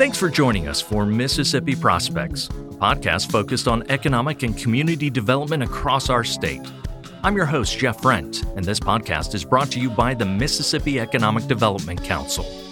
Thanks for joining us for Mississippi Prospects, a podcast focused on economic and community development across our state. I'm your host, Jeff Rent, and this podcast is brought to you by the Mississippi Economic Development Council.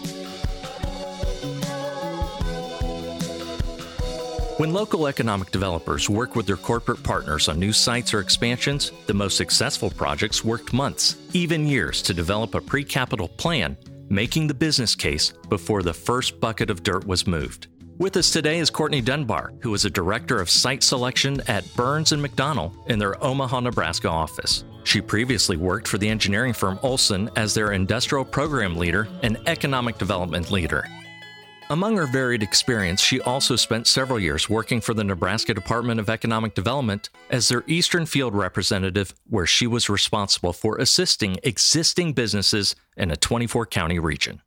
When local economic developers work with their corporate partners on new sites or expansions, the most successful projects worked months, even years, to develop a pre capital plan making the business case before the first bucket of dirt was moved. With us today is Courtney Dunbar, who is a director of site selection at Burns and McDonnell in their Omaha, Nebraska office. She previously worked for the engineering firm Olsson as their industrial program leader and economic development leader. Among her varied experience, she also spent several years working for the Nebraska Department of Economic Development as their Eastern Field representative, where she was responsible for assisting existing businesses in a 24 county region.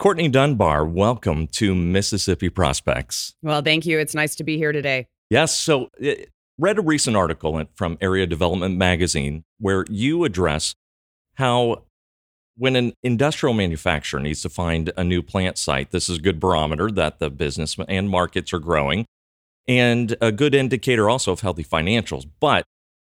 Courtney Dunbar, welcome to Mississippi Prospects. Well, thank you. It's nice to be here today. Yes. So, uh, read a recent article from Area Development Magazine where you address how when an industrial manufacturer needs to find a new plant site, this is a good barometer that the business and markets are growing and a good indicator also of healthy financials. But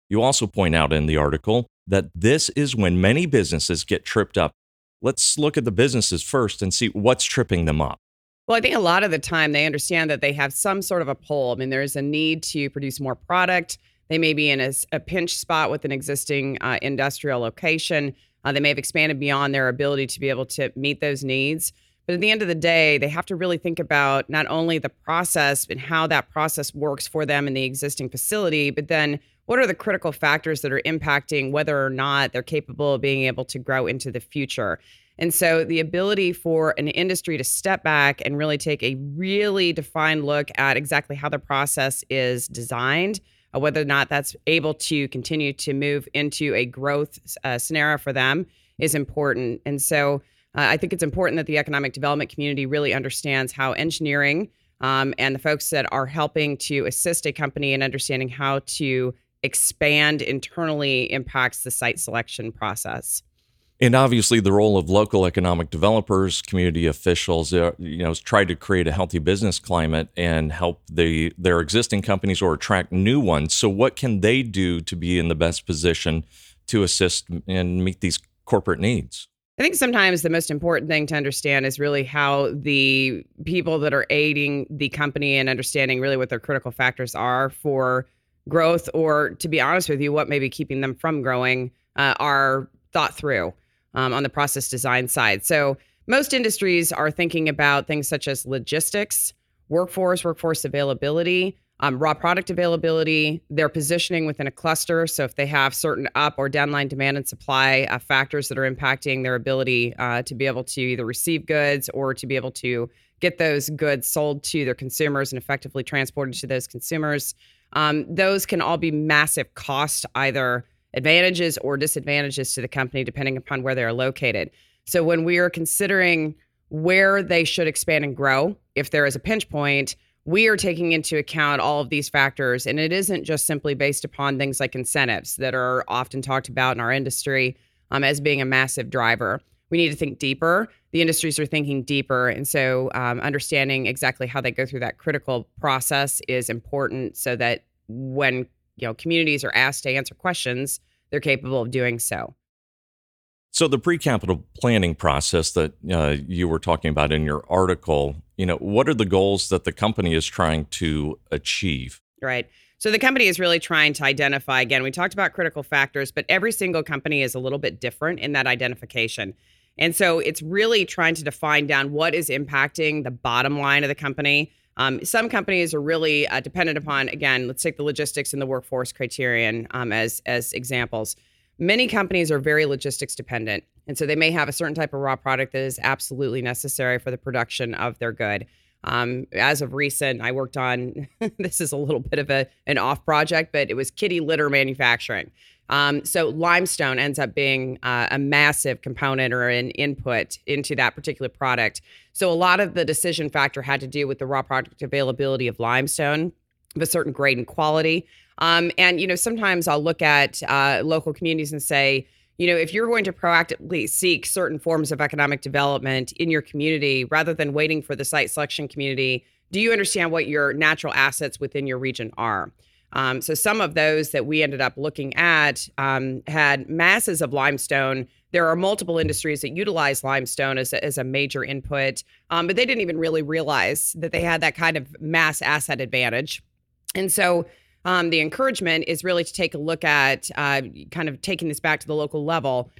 you also point out in the article that this is when many businesses get tripped up. Let's look at the businesses first and see what's tripping them up. Well, I think a lot of the time they understand that they have some sort of a pull. I mean, there's a need to produce more product. They may be in a, a pinch spot with an existing uh, industrial location. Uh, they may have expanded beyond their ability to be able to meet those needs. But at the end of the day, they have to really think about not only the process and how that process works for them in the existing facility, but then what are the critical factors that are impacting whether or not they're capable of being able to grow into the future. And so the ability for an industry to step back and really take a really defined look at exactly how the process is designed uh, whether or not that's able to continue to move into a growth uh, scenario for them is important. And so uh, I think it's important that the economic development community really understands how engineering um, and the folks that are helping to assist a company in understanding how to expand internally impacts the site selection process. And obviously, the role of local economic developers, community officials, uh, you know, is try to create a healthy business climate and help the their existing companies or attract new ones. So, what can they do to be in the best position to assist and meet these corporate needs? I think sometimes the most important thing to understand is really how the people that are aiding the company and understanding really what their critical factors are for growth, or to be honest with you, what may be keeping them from growing, uh, are thought through um, on the process design side. So most industries are thinking about things such as logistics, workforce, workforce availability, um, raw product availability, their positioning within a cluster. So if they have certain up or downline demand and supply uh, factors that are impacting their ability uh, to be able to either receive goods or to be able to get those goods sold to their consumers and effectively transported to those consumers, um, those can all be massive cost either advantages or disadvantages to the company depending upon where they're located. So when we are considering where they should expand and grow, if there is a pinch point, we are taking into account all of these factors. And it isn't just simply based upon things like incentives that are often talked about in our industry um, as being a massive driver. We need to think deeper. The industries are thinking deeper. And so um, understanding exactly how they go through that critical process is important so that when you know communities are asked to answer questions, they're capable of doing so. So the pre-capital planning process that uh, you were talking about in your article, you know, what are the goals that the company is trying to achieve? Right. So the company is really trying to identify again, we talked about critical factors, but every single company is a little bit different in that identification. And so it's really trying to define down what is impacting the bottom line of the company um, some companies are really uh, dependent upon, again, let's take the logistics and the workforce criterion um, as as examples. Many companies are very logistics dependent, and so they may have a certain type of raw product that is absolutely necessary for the production of their good. Um, as of recent, I worked on this is a little bit of a an off project, but it was kitty litter manufacturing. Um, so limestone ends up being uh, a massive component or an input into that particular product. So a lot of the decision factor had to do with the raw product availability of limestone of a certain grade and quality. Um, and you know, sometimes I'll look at uh, local communities and say, you know, if you're going to proactively seek certain forms of economic development in your community rather than waiting for the site selection community, do you understand what your natural assets within your region are? Um, so some of those that we ended up looking at um, had masses of limestone. There are multiple industries that utilize limestone as a, as a major input, um, but they didn't even really realize that they had that kind of mass asset advantage. And so um, the encouragement is really to take a look at uh, kind of taking this back to the local level.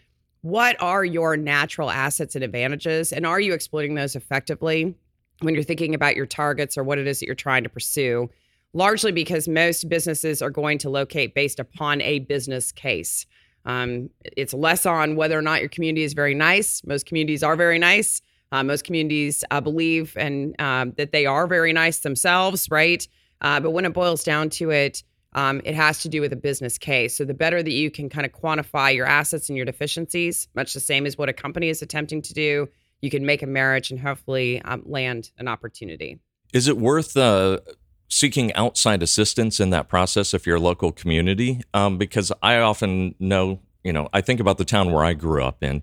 What are your natural assets and advantages, and are you exploiting those effectively when you're thinking about your targets or what it is that you're trying to pursue? Largely because most businesses are going to locate based upon a business case. Um, it's less on whether or not your community is very nice. Most communities are very nice. Uh, most communities uh, believe and um, that they are very nice themselves, right? Uh, but when it boils down to it, um, it has to do with a business case. So the better that you can kind of quantify your assets and your deficiencies, much the same as what a company is attempting to do, you can make a marriage and hopefully um, land an opportunity. Is it worth uh, seeking outside assistance in that process if you're a local community? Um, because I often know, you know, I think about the town where I grew up in.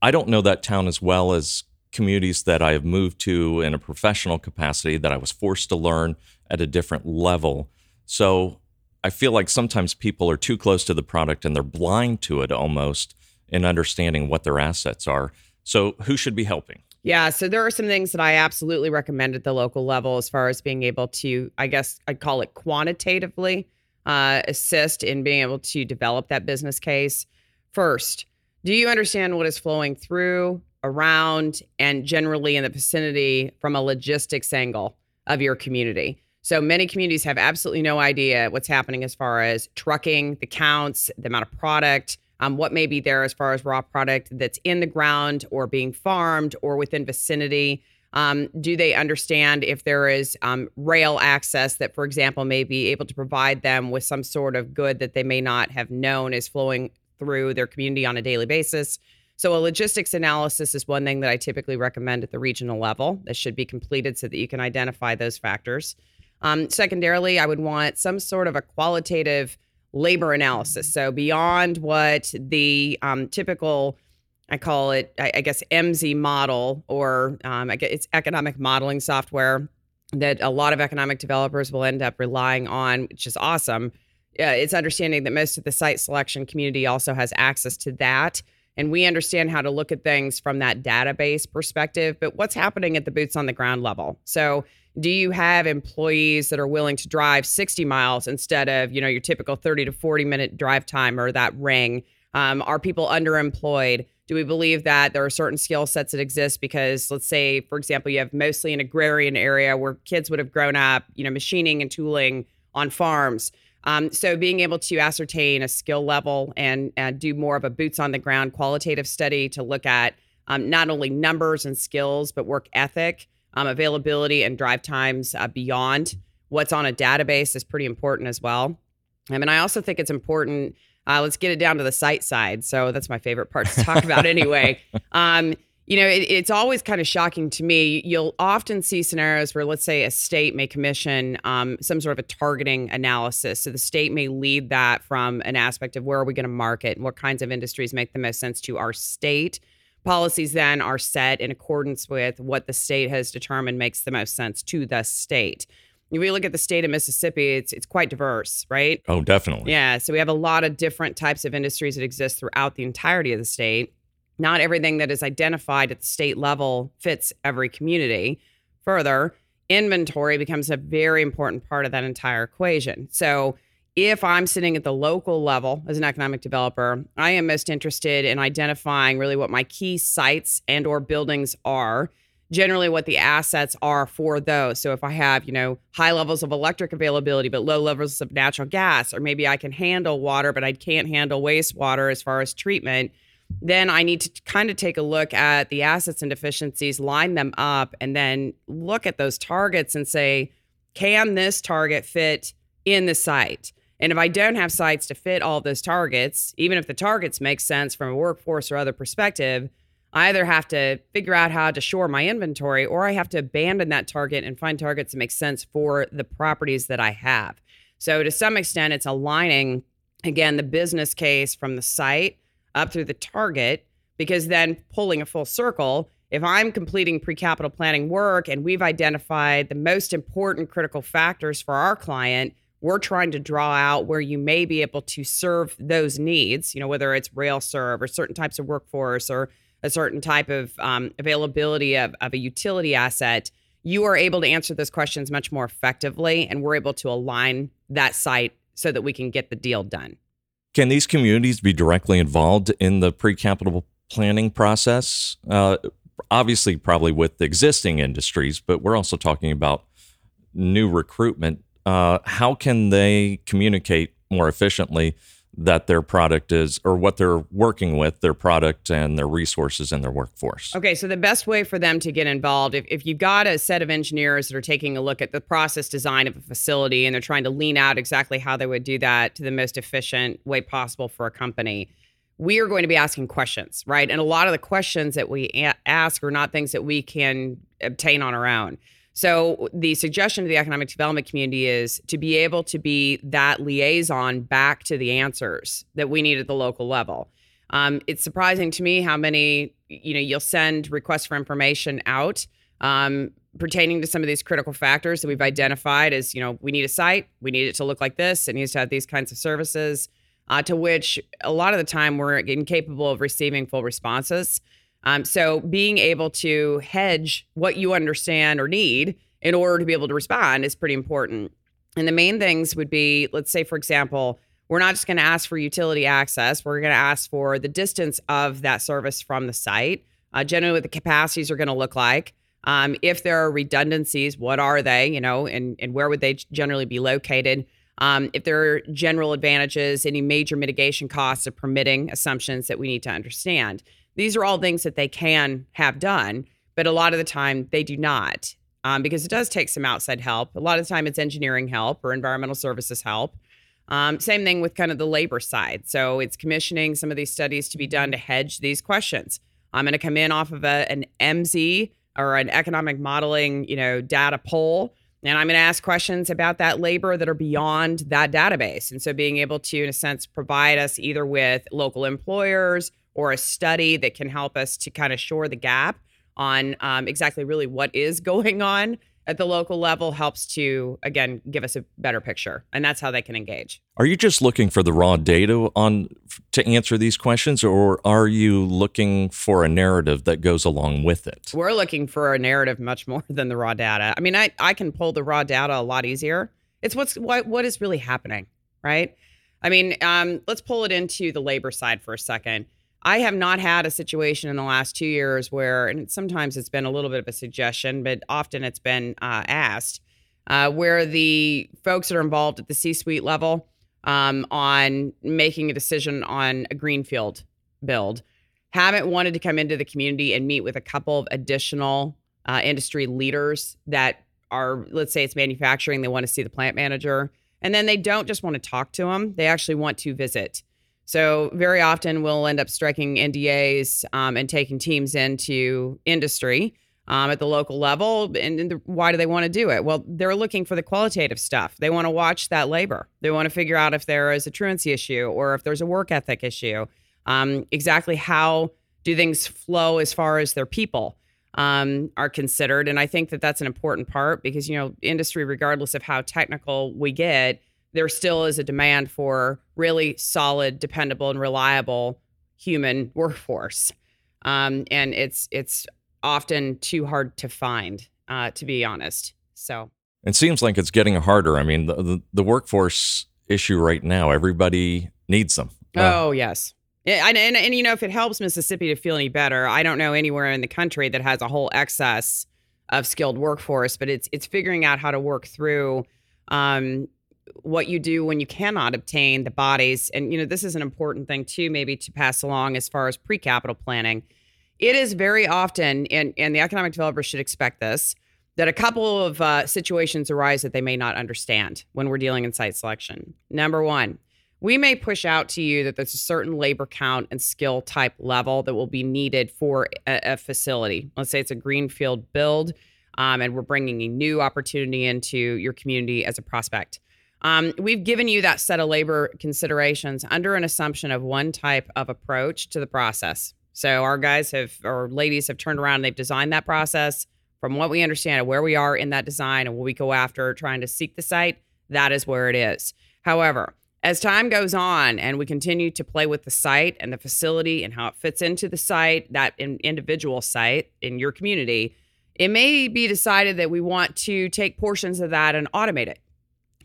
I don't know that town as well as communities that I have moved to in a professional capacity that I was forced to learn at a different level. So I feel like sometimes people are too close to the product and they're blind to it almost in understanding what their assets are. So who should be helping? Yeah, so there are some things that I absolutely recommend at the local level as far as being able to, I guess I'd call it quantitatively uh, assist in being able to develop that business case. First, do you understand what is flowing through, around, and generally in the vicinity from a logistics angle of your community? So many communities have absolutely no idea what's happening as far as trucking, the counts, the amount of product, um, what may be there as far as raw product that's in the ground or being farmed or within vicinity. Um, do they understand if there is um, rail access that, for example, may be able to provide them with some sort of good that they may not have known is flowing through their community on a daily basis? So, a logistics analysis is one thing that I typically recommend at the regional level that should be completed so that you can identify those factors. Um, secondarily, I would want some sort of a qualitative labor analysis. So beyond what the um, typical, I call it, I, I guess, EMSI model, or um, I guess it's economic modeling software that a lot of economic developers will end up relying on, which is awesome. Uh, it's understanding that most of the site selection community also has access to that. And we understand how to look at things from that database perspective, but what's happening at the boots on the ground level? So do you have employees that are willing to drive 60 miles instead of you know your typical 30 to 40 minute drive time or that ring? Um, are people underemployed? Do we believe that there are certain skill sets that exist? Because let's say for example you have mostly an agrarian area where kids would have grown up you know machining and tooling on farms um, so being able to ascertain a skill level and, and do more of a boots on the ground qualitative study to look at um, not only numbers and skills but work ethic um, availability and drive times uh, beyond what's on a database is pretty important as well. Um, and I also think it's important. Uh, let's get it down to the site side. So that's my favorite part to talk about anyway. Um, you know, it, it's always kind of shocking to me. You'll often see scenarios where, let's say, a state may commission um, some sort of a targeting analysis. So the state may lead that from an aspect of where are we going to market and what kinds of industries make the most sense to our state policies then are set in accordance with what the state has determined makes the most sense to the state. If we look at the state of Mississippi, it's it's quite diverse, right? Oh, definitely. Yeah. So we have a lot of different types of industries that exist throughout the entirety of the state. Not everything that is identified at the state level fits every community. Further, inventory becomes a very important part of that entire equation. So if I'm sitting at the local level as an economic developer, I am most interested in identifying really what my key sites and or buildings are, generally what the assets are for those. So if I have, you know, high levels of electric availability but low levels of natural gas or maybe I can handle water but I can't handle wastewater as far as treatment, then I need to kind of take a look at the assets and deficiencies, line them up and then look at those targets and say, can this target fit in the site? And if I don't have sites to fit all those targets, even if the targets make sense from a workforce or other perspective, I either have to figure out how to shore my inventory or I have to abandon that target and find targets that make sense for the properties that I have. So, to some extent, it's aligning, again, the business case from the site up through the target, because then pulling a full circle, if I'm completing pre capital planning work and we've identified the most important critical factors for our client, we're trying to draw out where you may be able to serve those needs, you know, whether it's rail serve or certain types of workforce or a certain type of um, availability of, of a utility asset, you are able to answer those questions much more effectively. And we're able to align that site so that we can get the deal done. Can these communities be directly involved in the pre capital planning process? Uh, obviously, probably with existing industries, but we're also talking about new recruitment uh, how can they communicate more efficiently that their product is or what they're working with their product and their resources and their workforce. Okay so the best way for them to get involved if, if you've got a set of engineers that are taking a look at the process design of a facility and they're trying to lean out exactly how they would do that to the most efficient way possible for a company we are going to be asking questions right? And a lot of the questions that we a- ask are not things that we can obtain on our own so the suggestion to the economic development community is to be able to be that liaison back to the answers that we need at the local level. Um, it's surprising to me how many, you know, you'll send requests for information out um, pertaining to some of these critical factors that we've identified as, you know, we need a site, we need it to look like this, it needs to have these kinds of services, uh, to which a lot of the time we're incapable of receiving full responses. Um, so being able to hedge what you understand or need in order to be able to respond is pretty important. And the main things would be, let's say, for example, we're not just going to ask for utility access. We're going to ask for the distance of that service from the site, uh, generally what the capacities are going to look like. Um, if there are redundancies, what are they, you know, and, and where would they generally be located? Um, if there are general advantages, any major mitigation costs of permitting assumptions that we need to understand. These are all things that they can have done, but a lot of the time they do not um, because it does take some outside help. A lot of the time it's engineering help or environmental services help. Um, same thing with kind of the labor side. So it's commissioning some of these studies to be done to hedge these questions. I'm going to come in off of a, an EMSI or an economic modeling, you know, data poll, and I'm going to ask questions about that labor that are beyond that database. And so being able to, in a sense, provide us either with local employers or a study that can help us to kind of shore the gap on um, exactly really what is going on at the local level helps to again give us a better picture and that's how they can engage. Are you just looking for the raw data on to answer these questions or are you looking for a narrative that goes along with it? We're looking for a narrative much more than the raw data. I mean i, I can pull the raw data a lot easier. It's what's what, what is really happening right? I mean um, let's pull it into the labor side for a second I have not had a situation in the last two years where, and sometimes it's been a little bit of a suggestion, but often it's been uh, asked, uh, where the folks that are involved at the C suite level um, on making a decision on a greenfield build haven't wanted to come into the community and meet with a couple of additional uh, industry leaders that are, let's say it's manufacturing, they want to see the plant manager. And then they don't just want to talk to them, they actually want to visit. So very often we'll end up striking NDAs um, and taking teams into industry um, at the local level. And, and the, why do they want to do it? Well, they're looking for the qualitative stuff. They want to watch that labor. They want to figure out if there is a truancy issue or if there's a work ethic issue. Um, exactly how do things flow as far as their people um, are considered? And I think that that's an important part because you know industry, regardless of how technical we get there still is a demand for really solid, dependable, and reliable human workforce. Um, and it's it's often too hard to find, uh, to be honest. So it seems like it's getting harder. I mean, the, the, the workforce issue right now, everybody needs them. Uh, oh yes. And, and, and, you know, if it helps Mississippi to feel any better, I don't know anywhere in the country that has a whole excess of skilled workforce, but it's it's figuring out how to work through um, what you do when you cannot obtain the bodies. And, you know, this is an important thing too, maybe to pass along as far as pre capital planning. It is very often, and, and the economic developers should expect this, that a couple of uh, situations arise that they may not understand when we're dealing in site selection. Number one, we may push out to you that there's a certain labor count and skill type level that will be needed for a, a facility. Let's say it's a greenfield build, um, and we're bringing a new opportunity into your community as a prospect. Um, we've given you that set of labor considerations under an assumption of one type of approach to the process. So our guys have or ladies have turned around and they've designed that process from what we understand of where we are in that design and what we go after trying to seek the site. That is where it is. However, as time goes on and we continue to play with the site and the facility and how it fits into the site, that in individual site in your community, it may be decided that we want to take portions of that and automate it.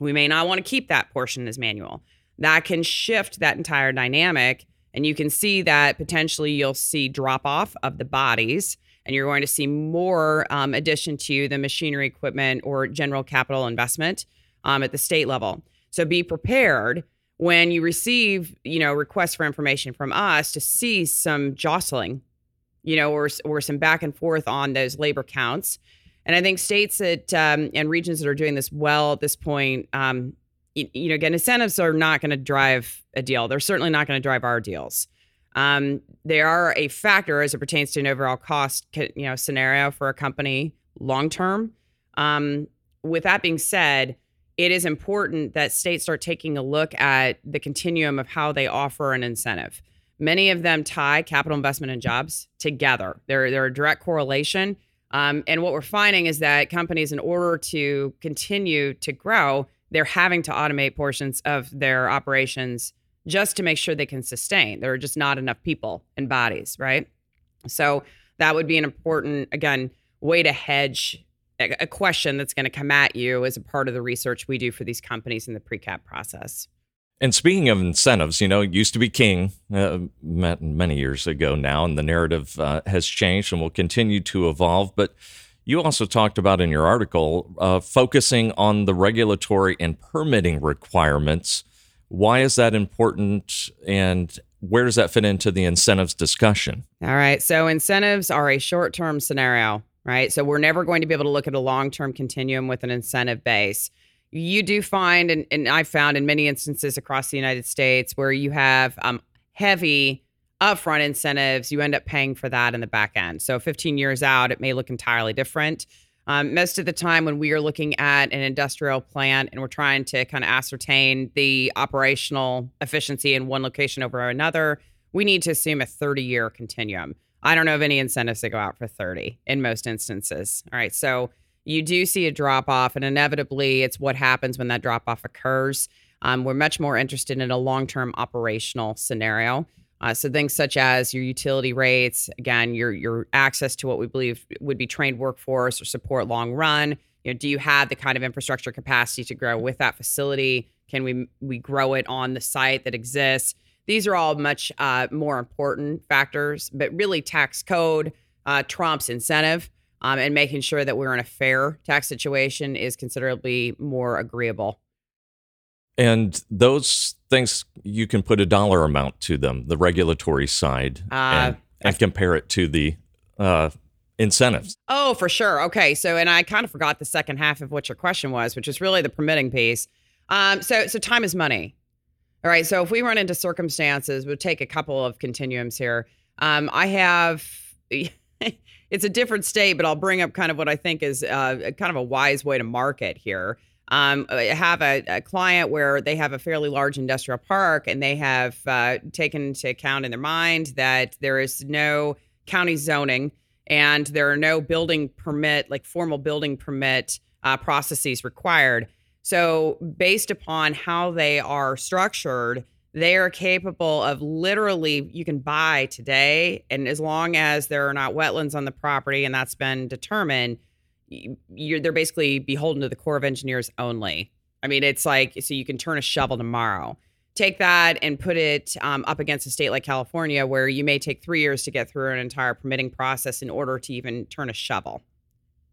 We may not want to keep that portion as manual. That can shift that entire dynamic. And you can see that potentially you'll see drop off of the bodies and you're going to see more um, addition to the machinery equipment or general capital investment um, at the state level. So be prepared when you receive, you know, requests for information from us to see some jostling, you know, or or some back and forth on those labor counts. And I think states that um, and regions that are doing this well at this point, um, you, you, know, again, incentives are not going to drive a deal. They're certainly not going to drive our deals. Um, they are a factor as it pertains to an overall cost, you know, scenario for a company long term. Um, with that being said, it is important that states start taking a look at the continuum of how they offer an incentive. Many of them tie capital investment and jobs together. They're, they're a direct correlation. Um, and what we're finding is that companies, in order to continue to grow, they're having to automate portions of their operations just to make sure they can sustain. There are just not enough people and bodies, right? So that would be an important, again, way to hedge a question that's going to come at you as a part of the research we do for these companies in the pre-cap process. And speaking of incentives, you know, used to be king uh, many years ago now, and the narrative uh, has changed and will continue to evolve. But you also talked about in your article uh, focusing on the regulatory and permitting requirements. Why is that important, and where does that fit into the incentives discussion? All right. So, incentives are a short term scenario right? So we're never going to be able to look at a long term continuum with an incentive base. You do find, and, and I've found in many instances across the United States, where you have um, heavy upfront incentives, you end up paying for that in the back end. So 15 years out, it may look entirely different. Um, most of the time, when we are looking at an industrial plant and we're trying to kind of ascertain the operational efficiency in one location over another, we need to assume a 30 year continuum. I don't know of any incentives that go out for 30 in most instances. All right. So you do see a drop off, and inevitably, it's what happens when that drop off occurs. Um, we're much more interested in a long term operational scenario. Uh, so things such as your utility rates, again, your your access to what we believe would be trained workforce or support long run. You know, do you have the kind of infrastructure capacity to grow with that facility? Can we we grow it on the site that exists? These are all much uh, more important factors, but really, tax code uh, trumps incentive. Um, and making sure that we're in a fair tax situation is considerably more agreeable. And those things, you can put a dollar amount to them, the regulatory side, uh, and, and compare it to the uh, incentives. Oh, for sure. Okay. So, and I kind of forgot the second half of what your question was, which is really the permitting piece. Um, so, so time is money. All right. So if we run into circumstances, we'll take a couple of continuums here. Um, I have. it's a different state, but I'll bring up kind of what I think is uh, kind of a wise way to market here. Um, I have a, a, client where they have a fairly large industrial park and they have uh, taken into account in their mind that there is no county zoning and there are no building permit, like formal building permit uh, processes required. So, based upon how they are structured, they are capable of literally, you can buy today. And as long as there are not wetlands on the property and that's been determined, you're, they're basically beholden to the Corps of Engineers only. I mean, it's like, so you can turn a shovel tomorrow. Take that and put it um, up against a state like California, where you may take three years to get through an entire permitting process in order to even turn a shovel.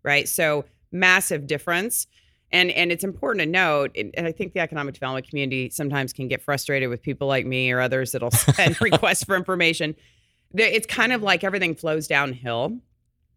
Right. So, massive difference. And and it's important to note, and I think the economic development community sometimes can get frustrated with people like me or others that'll send requests for information. It's kind of like everything flows downhill.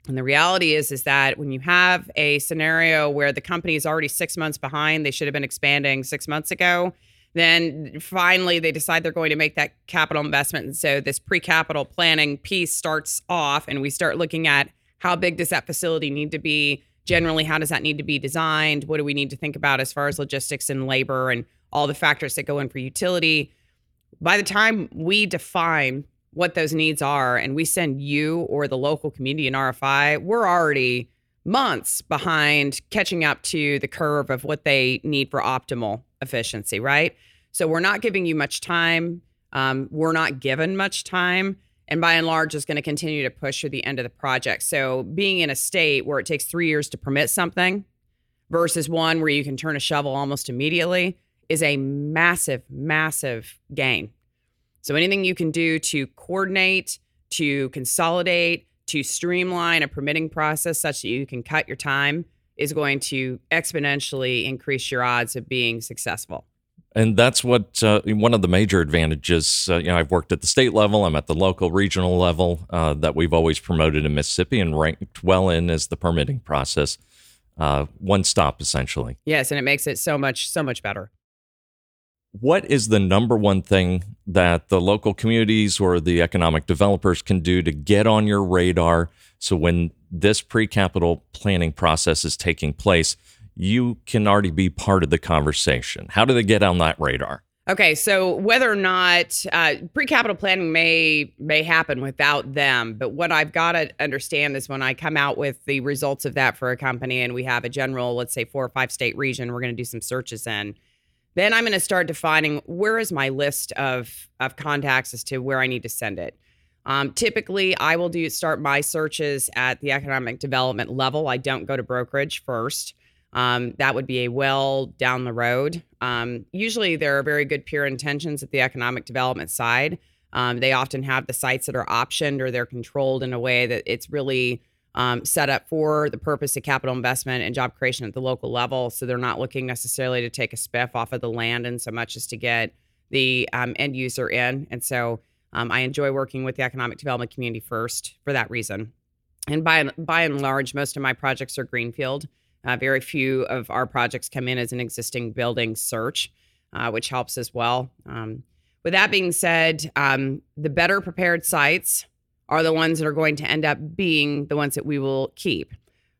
And the reality is, is that when you have a scenario where the company is already six months behind, they should have been expanding six months ago. Then finally, they decide they're going to make that capital investment. And so this pre capital planning piece starts off, and we start looking at how big does that facility need to be? Generally, how does that need to be designed? What do we need to think about as far as logistics and labor and all the factors that go in for utility? By the time we define what those needs are and we send you or the local community an RFI, we're already months behind catching up to the curve of what they need for optimal efficiency, right? So we're not giving you much time. Um, we're not given much time. And by and large, is going to continue to push through the end of the project. So being in a state where it takes three years to permit something versus one where you can turn a shovel almost immediately is a massive, massive gain so anything you can do to coordinate, to consolidate, to streamline a permitting process such that you can cut your time is going to exponentially increase your odds of being successful. And that's what uh, one of the major advantages. Uh, you know, I've worked at the state level. I'm at the local, regional level uh, that we've always promoted in Mississippi and ranked well in as the permitting process. Uh, one stop, essentially. Yes, and it makes it so much, so much better what is the number one thing that the local communities or the economic developers can do to get on your radar so when this pre-capital planning process is taking place you can already be part of the conversation how do they get on that radar okay so whether or not uh, pre-capital planning may may happen without them but what i've got to understand is when i come out with the results of that for a company and we have a general let's say four or five state region we're going to do some searches in then I'm going to start defining where is my list of of contacts as to where I need to send it. Um, typically, I will do start my searches at the economic development level. I don't go to brokerage first. Um, that would be a well down the road. Um, usually, there are very good peer intentions at the economic development side. Um, they often have the sites that are optioned or they're controlled in a way that it's really um, set up for the purpose of capital investment and job creation at the local level. So they're not looking necessarily to take a spiff off of the land and so much as to get the um, end user in. And so um, I enjoy working with the economic development community first for that reason. And by by and large, most of my projects are greenfield. Uh, very few of our projects come in as an existing building search, uh, which helps as well. Um, with that being said, um, the better prepared sites are the ones that are going to end up being the ones that we will keep.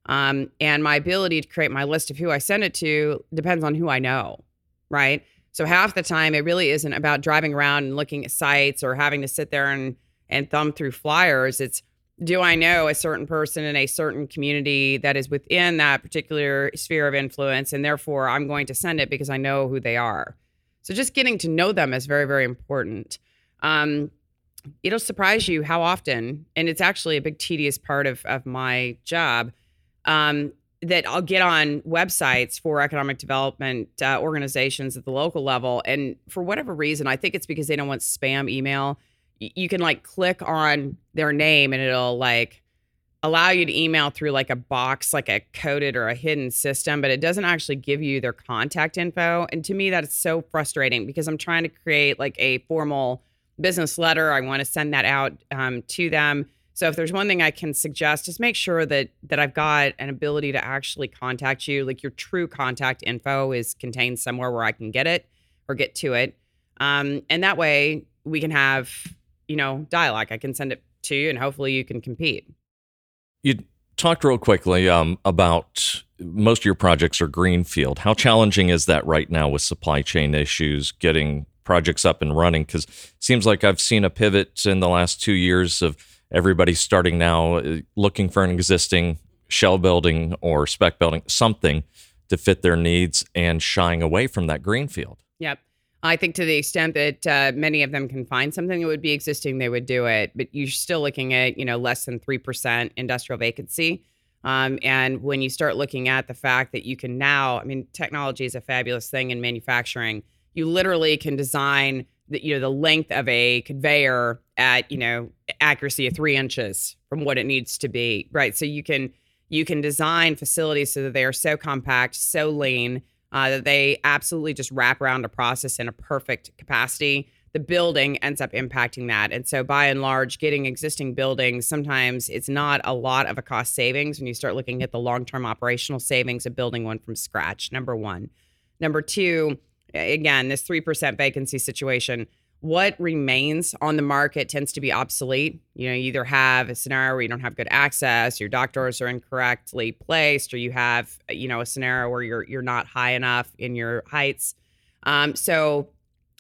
Um, and my ability to create my list of who I send it to depends on who I know, right? So half the time, it really isn't about driving around and looking at sites or having to sit there and and thumb through flyers. It's do I know a certain person in a certain community that is within that particular sphere of influence, and therefore I'm going to send it because I know who they are. So just getting to know them is very very important. Um, it'll surprise you how often, and it's actually a big tedious part of, of my job, um, that I'll get on websites for economic development uh, organizations at the local level. And for whatever reason, I think it's because they don't want spam email. You can like click on their name and it'll like allow you to email through like a box, like a coded or a hidden system, but it doesn't actually give you their contact info. And to me, that's so frustrating because I'm trying to create like a formal business letter. I want to send that out um, to them. So if there's one thing I can suggest, just make sure that that I've got an ability to actually contact you. Like your true contact info is contained somewhere where I can get it or get to it, um, and that way we can have you know dialogue. I can send it to you, and hopefully you can compete. You talked real quickly um, about most of your projects are greenfield. How challenging is that right now with supply chain issues, getting projects up and running because it seems like I've seen a pivot in the last two years of everybody starting now uh, looking for an existing shell building or spec building, something to fit their needs and shying away from that greenfield. I think to the extent that uh, many of them can find something that would be existing, they would do it. But you're still looking at, you know, less than 3% industrial vacancy. Um, and when you start looking at the fact that you can now, I mean, technology is a fabulous thing in manufacturing you literally can design the, you know the length of a conveyor at you know accuracy of three inches from what it needs to be right so you can you can design facilities so that they are so compact so lean uh, that they absolutely just wrap around a process in a perfect capacity the building ends up impacting that. And so, by and large, getting existing buildings, sometimes it's not a lot of a cost savings when you start looking at the long term operational savings of building one from scratch. Number one. Number two, again, this 3% vacancy situation. What remains on the market tends to be obsolete. You know, you either have a scenario where you don't have good access, your doctors are incorrectly placed, or you have, you know, a scenario where you're you're not high enough in your heights. Um, so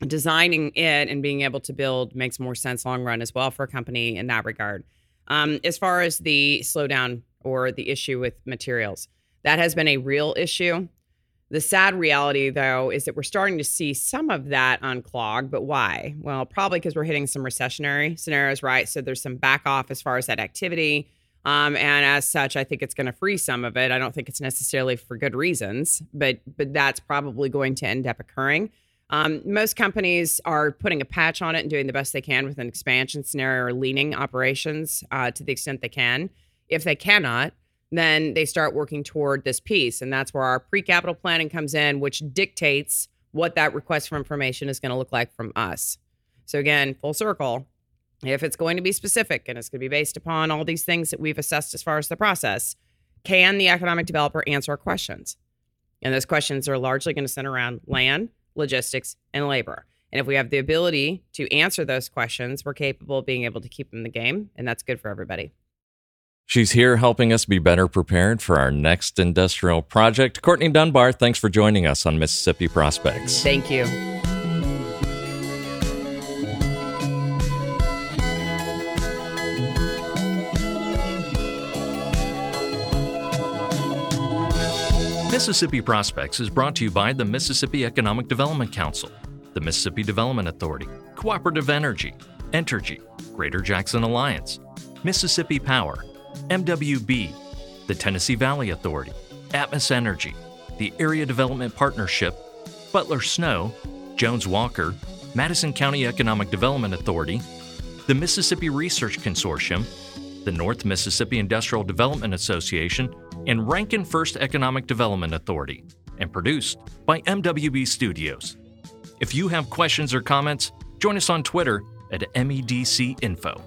designing it and being able to build makes more sense long run as well for a company in that regard. Um, as far as the slowdown or the issue with materials, that has been a real issue. The sad reality, though, is that we're starting to see some of that unclog. But why? Well, probably because we're hitting some recessionary scenarios, right? So there's some back off as far as that activity. Um, and as such, I think it's going to free some of it. I don't think it's necessarily for good reasons, but but that's probably going to end up occurring. Um, most companies are putting a patch on it and doing the best they can with an expansion scenario or leaning operations uh, to the extent they can. If they cannot, then they start working toward this piece. And that's where our pre capital planning comes in, which dictates what that request for information is going to look like from us. So, again, full circle, if it's going to be specific and it's going to be based upon all these things that we've assessed as far as the process, can the economic developer answer our questions? And those questions are largely going to center around land, logistics, and labor. And if we have the ability to answer those questions, we're capable of being able to keep them in the game, and that's good for everybody. She's here helping us be better prepared for our next industrial project. Courtney Dunbar, thanks for joining us on Mississippi Prospects. Thank you. Mississippi Prospects is brought to you by the Mississippi Economic Development Council, the Mississippi Development Authority, Cooperative Energy, Entergy, Greater Jackson Alliance, Mississippi Power, MWB, the Tennessee Valley Authority, Atmos Energy, the Area Development Partnership, Butler Snow, Jones Walker, Madison County Economic Development Authority, the Mississippi Research Consortium, the North Mississippi Industrial Development Association, and Rankin First Economic Development Authority, and produced by MWB Studios. If you have questions or comments, join us on Twitter at MEDC Info.